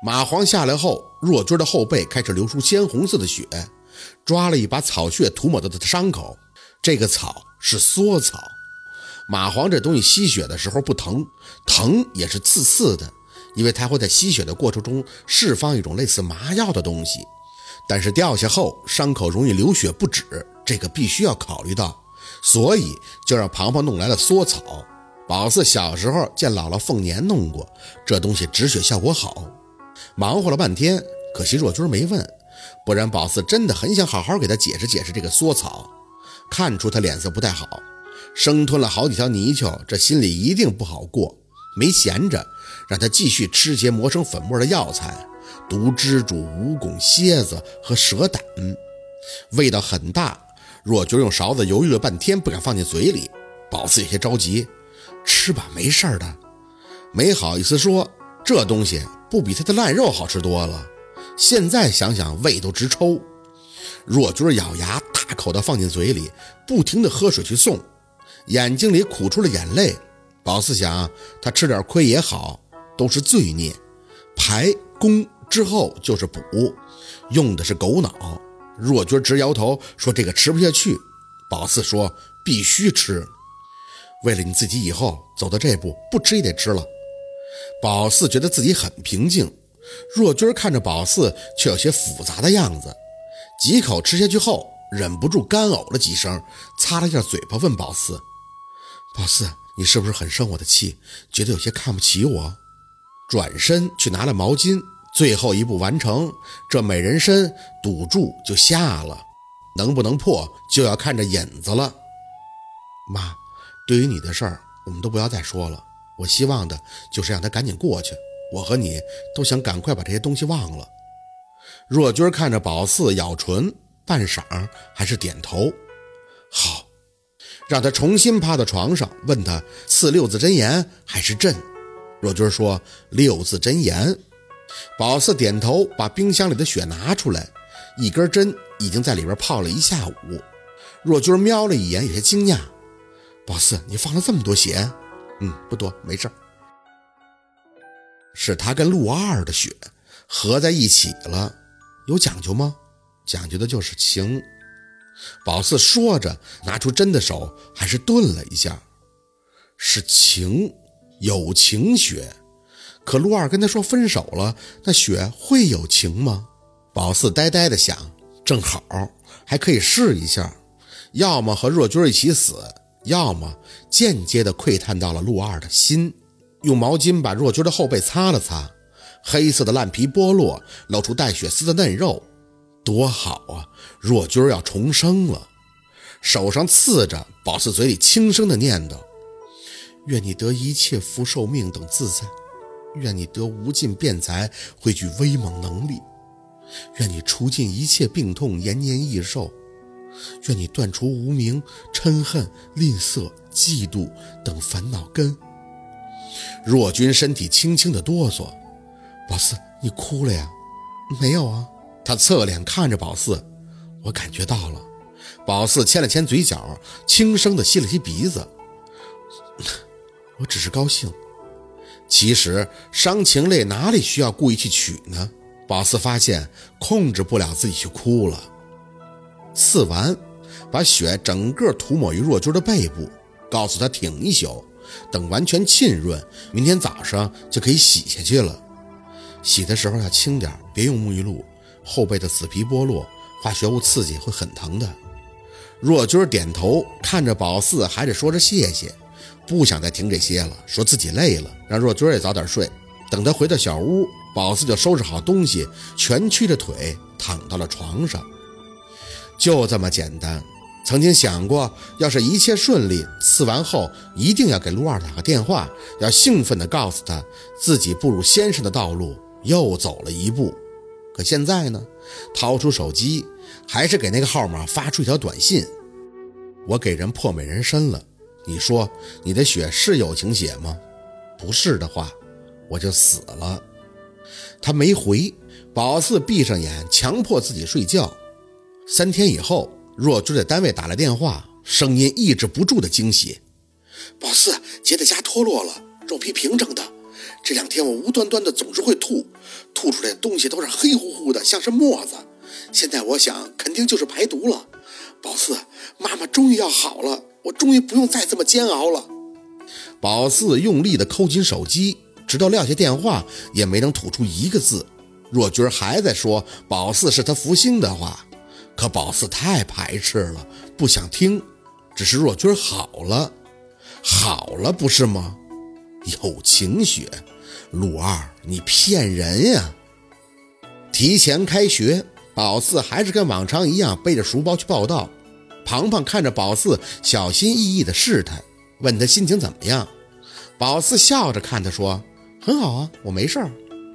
马黄下来后，若军的后背开始流出鲜红色的血，抓了一把草屑涂抹到他的伤口。这个草是缩草。蚂蟥这东西吸血的时候不疼，疼也是刺刺的，因为它会在吸血的过程中释放一种类似麻药的东西。但是掉下后伤口容易流血不止，这个必须要考虑到，所以就让庞庞弄来了缩草。宝四小时候见姥姥凤年弄过这东西，止血效果好。忙活了半天，可惜若君没问，不然宝四真的很想好好给他解释解释这个缩草。看出他脸色不太好。生吞了好几条泥鳅，这心里一定不好过。没闲着，让他继续吃些磨成粉末的药材，毒蜘蛛、蜈蚣、蝎子和蛇胆，味道很大。若军用勺子犹豫了半天，不敢放进嘴里。宝四有些着急，吃吧，没事的。没好意思说，这东西不比他的烂肉好吃多了。现在想想，胃都直抽。若军咬牙，大口的放进嘴里，不停的喝水去送。眼睛里苦出了眼泪，宝四想，他吃点亏也好，都是罪孽。排攻之后就是补，用的是狗脑。若军直摇头说：“这个吃不下去。”宝四说：“必须吃，为了你自己以后走到这步，不吃也得吃了。”宝四觉得自己很平静，若君看着宝四却有些复杂的样子，几口吃下去后，忍不住干呕了几声，擦了一下嘴巴，问宝四。宝四，你是不是很生我的气，觉得有些看不起我？转身去拿了毛巾，最后一步完成，这美人参赌注就下了，能不能破就要看着引子了。妈，对于你的事儿，我们都不要再说了。我希望的就是让他赶紧过去。我和你都想赶快把这些东西忘了。若君看着宝四咬唇，半晌还是点头。好。让他重新趴到床上，问他四六字真言还是朕。若君说六字真言。宝四点头，把冰箱里的血拿出来，一根针已经在里边泡了一下午。若君瞄了一眼，有些惊讶：“宝四，你放了这么多血？”“嗯，不多，没事。”是他跟陆二的血合在一起了，有讲究吗？讲究的就是情。宝四说着，拿出针的手还是顿了一下。是情，有情血。可陆二跟他说分手了，那血会有情吗？宝四呆呆的想，正好还可以试一下，要么和若君一起死，要么间接的窥探到了陆二的心。用毛巾把若君的后背擦了擦，黑色的烂皮剥落，露出带血丝的嫩肉。多好啊！若君要重生了，手上刺着，宝四嘴里轻声的念叨：“愿你得一切福寿命等自在，愿你得无尽辩才汇聚威猛能力，愿你除尽一切病痛延年益寿，愿你断除无名、嗔恨、吝啬、嫉妒等烦恼根。”若君身体轻轻的哆嗦，宝四，你哭了呀？没有啊。他侧脸看着宝四，我感觉到了。宝四牵了牵嘴角，轻声的吸了吸鼻子。我只是高兴。其实伤情泪哪里需要故意去取呢？宝四发现控制不了自己去哭了。刺完，把血整个涂抹于若君的背部，告诉他挺一宿，等完全浸润，明天早上就可以洗下去了。洗的时候要轻点，别用沐浴露。后背的死皮剥落，化学物刺激会很疼的。若君点头，看着宝四，还得说着谢谢，不想再听这些了，说自己累了，让若君也早点睡。等他回到小屋，宝四就收拾好东西，蜷曲着腿躺到了床上。就这么简单。曾经想过，要是一切顺利，刺完后一定要给陆二打个电话，要兴奋地告诉他自己步入先生的道路又走了一步。可现在呢？掏出手机，还是给那个号码发出一条短信：“我给人破美人参了，你说你的血是友情血吗？不是的话，我就死了。”他没回。宝四闭上眼，强迫自己睡觉。三天以后，若君在单位打了电话，声音抑制不住的惊喜：“宝四，姐的痂脱落了，肉皮平整的，这两天我无端端的总是会吐，吐出来的东西都是黑乎乎的，像是沫子。现在我想，肯定就是排毒了。宝四，妈妈终于要好了，我终于不用再这么煎熬了。宝四用力的抠紧手机，直到撂下电话，也没能吐出一个字。若军还在说宝四是他福星的话，可宝四太排斥了，不想听。只是若君好了，好了，不是吗？有晴雪，陆二，你骗人呀！提前开学，宝四还是跟往常一样背着书包去报道。庞庞看着宝四，小心翼翼地试探，问他心情怎么样。宝四笑着看他说：“很好啊，我没事儿，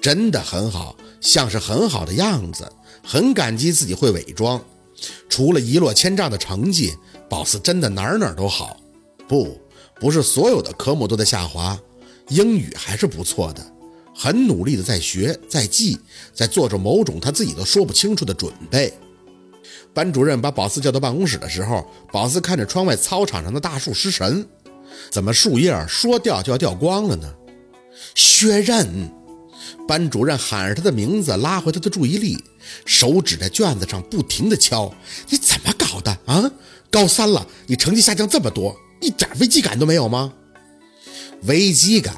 真的很好，像是很好的样子，很感激自己会伪装。除了一落千丈的成绩。”宝四真的哪儿哪儿都好，不，不是所有的科目都在下滑，英语还是不错的，很努力的在学，在记，在做着某种他自己都说不清楚的准备。班主任把宝四叫到办公室的时候，宝四看着窗外操场上的大树失神，怎么树叶说掉就要掉光了呢？薛刃，班主任喊着他的名字，拉回他的注意力，手指在卷子上不停的敲，你怎么搞的啊？高三了，你成绩下降这么多，一点危机感都没有吗？危机感，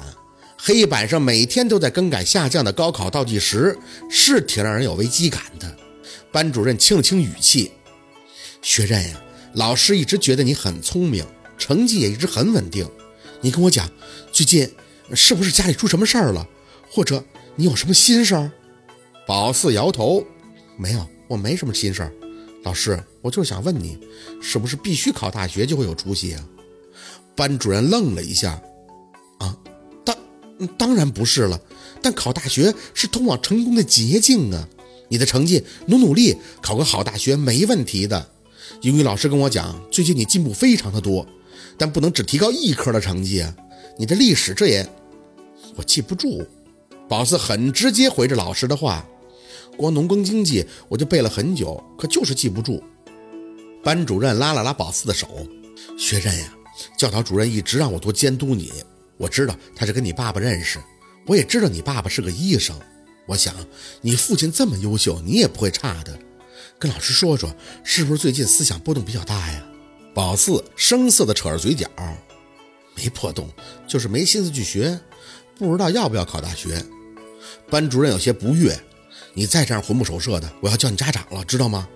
黑板上每天都在更改下降的高考倒计时，是挺让人有危机感的。班主任清了清语气：“学任呀，老师一直觉得你很聪明，成绩也一直很稳定。你跟我讲，最近是不是家里出什么事儿了？或者你有什么心事儿？”宝四摇头：“没有，我没什么心事儿。”老师，我就是想问你，是不是必须考大学就会有出息啊？班主任愣了一下，啊，当当然不是了，但考大学是通往成功的捷径啊！你的成绩努努力，考个好大学没问题的。英语老师跟我讲，最近你进步非常的多，但不能只提高一科的成绩啊！你的历史这也，我记不住。宝四很直接回着老师的话。光农耕经济我就背了很久，可就是记不住。班主任拉了拉宝四的手：“学任呀，教导主任一直让我多监督你。我知道他是跟你爸爸认识，我也知道你爸爸是个医生。我想你父亲这么优秀，你也不会差的。跟老师说说，是不是最近思想波动比较大呀？”宝四生涩的扯着嘴角：“没波动，就是没心思去学，不知道要不要考大学。”班主任有些不悦。你再这样魂不守舍的，我要叫你家长了，知道吗？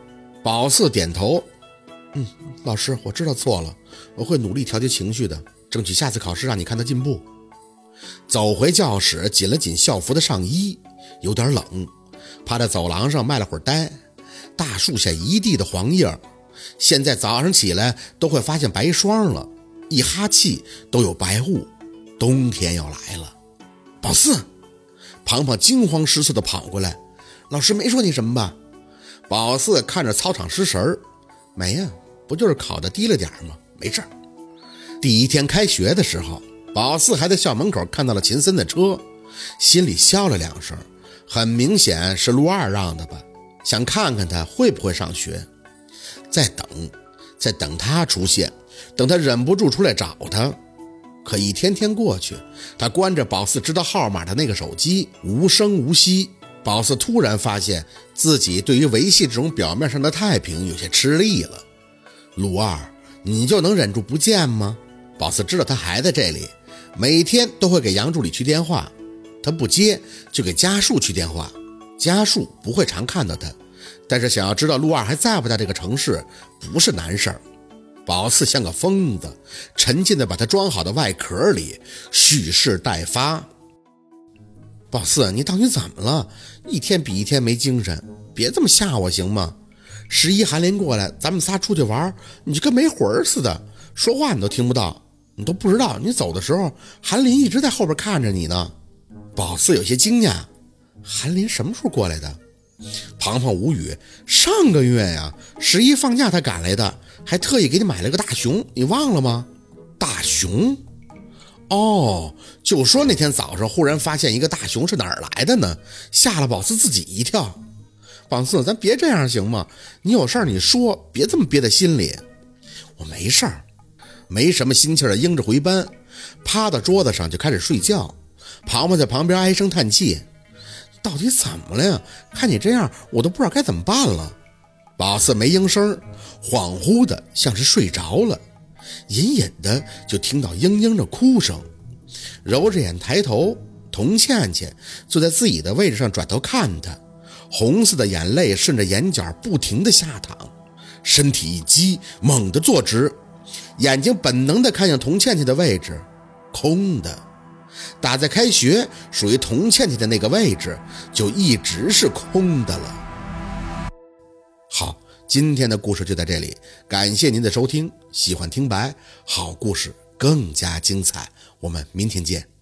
宝四点头，嗯，老师，我知道错了，我会努力调节情绪的，争取下次考试让你看到进步。走回教室，紧了紧校服的上衣，有点冷，趴在走廊上卖了会儿呆。大树下一地的黄叶，现在早上起来都会发现白霜了，一哈气都有白雾，冬天要来了。宝四，庞庞惊慌失措地跑过来。老师没说你什么吧？宝四看着操场失神儿，没呀，不就是考的低了点吗？没事儿。第一天开学的时候，宝四还在校门口看到了秦森的车，心里笑了两声，很明显是陆二让的吧？想看看他会不会上学，在等，在等他出现，等他忍不住出来找他。可一天天过去，他关着宝四知道号码的那个手机，无声无息。宝四突然发现自己对于维系这种表面上的太平有些吃力了。陆二，你就能忍住不见吗？宝四知道他还在这里，每天都会给杨助理去电话，他不接就给家树去电话。家树不会常看到他，但是想要知道陆二还在不在这个城市，不是难事儿。宝四像个疯子，沉浸在把他装好的外壳里，蓄势待发。宝四，你到底怎么了？一天比一天没精神，别这么吓我行吗？十一韩林过来，咱们仨出去玩，你就跟没魂似的，说话你都听不到，你都不知道你走的时候，韩林一直在后边看着你呢。宝四有些惊讶，韩林什么时候过来的？庞庞无语，上个月呀，十一放假他赶来的，还特意给你买了个大熊，你忘了吗？大熊。哦，就说那天早上忽然发现一个大熊是哪儿来的呢？吓了宝四自己一跳。宝四，咱别这样行吗？你有事儿你说，别这么憋在心里。我没事儿，没什么心气儿的，应着回班，趴到桌子上就开始睡觉。庞庞在旁边唉声叹气：“到底怎么了呀？看你这样，我都不知道该怎么办了。”宝四没应声，恍惚的像是睡着了，隐隐的就听到嘤嘤的哭声，揉着眼抬头，童倩倩坐在自己的位置上，转头看他，红色的眼泪顺着眼角不停的下淌，身体一激，猛地坐直，眼睛本能的看向童倩倩的位置，空的，打在开学属于童倩倩的那个位置，就一直是空的了。好，今天的故事就在这里，感谢您的收听。喜欢听白，好故事更加精彩，我们明天见。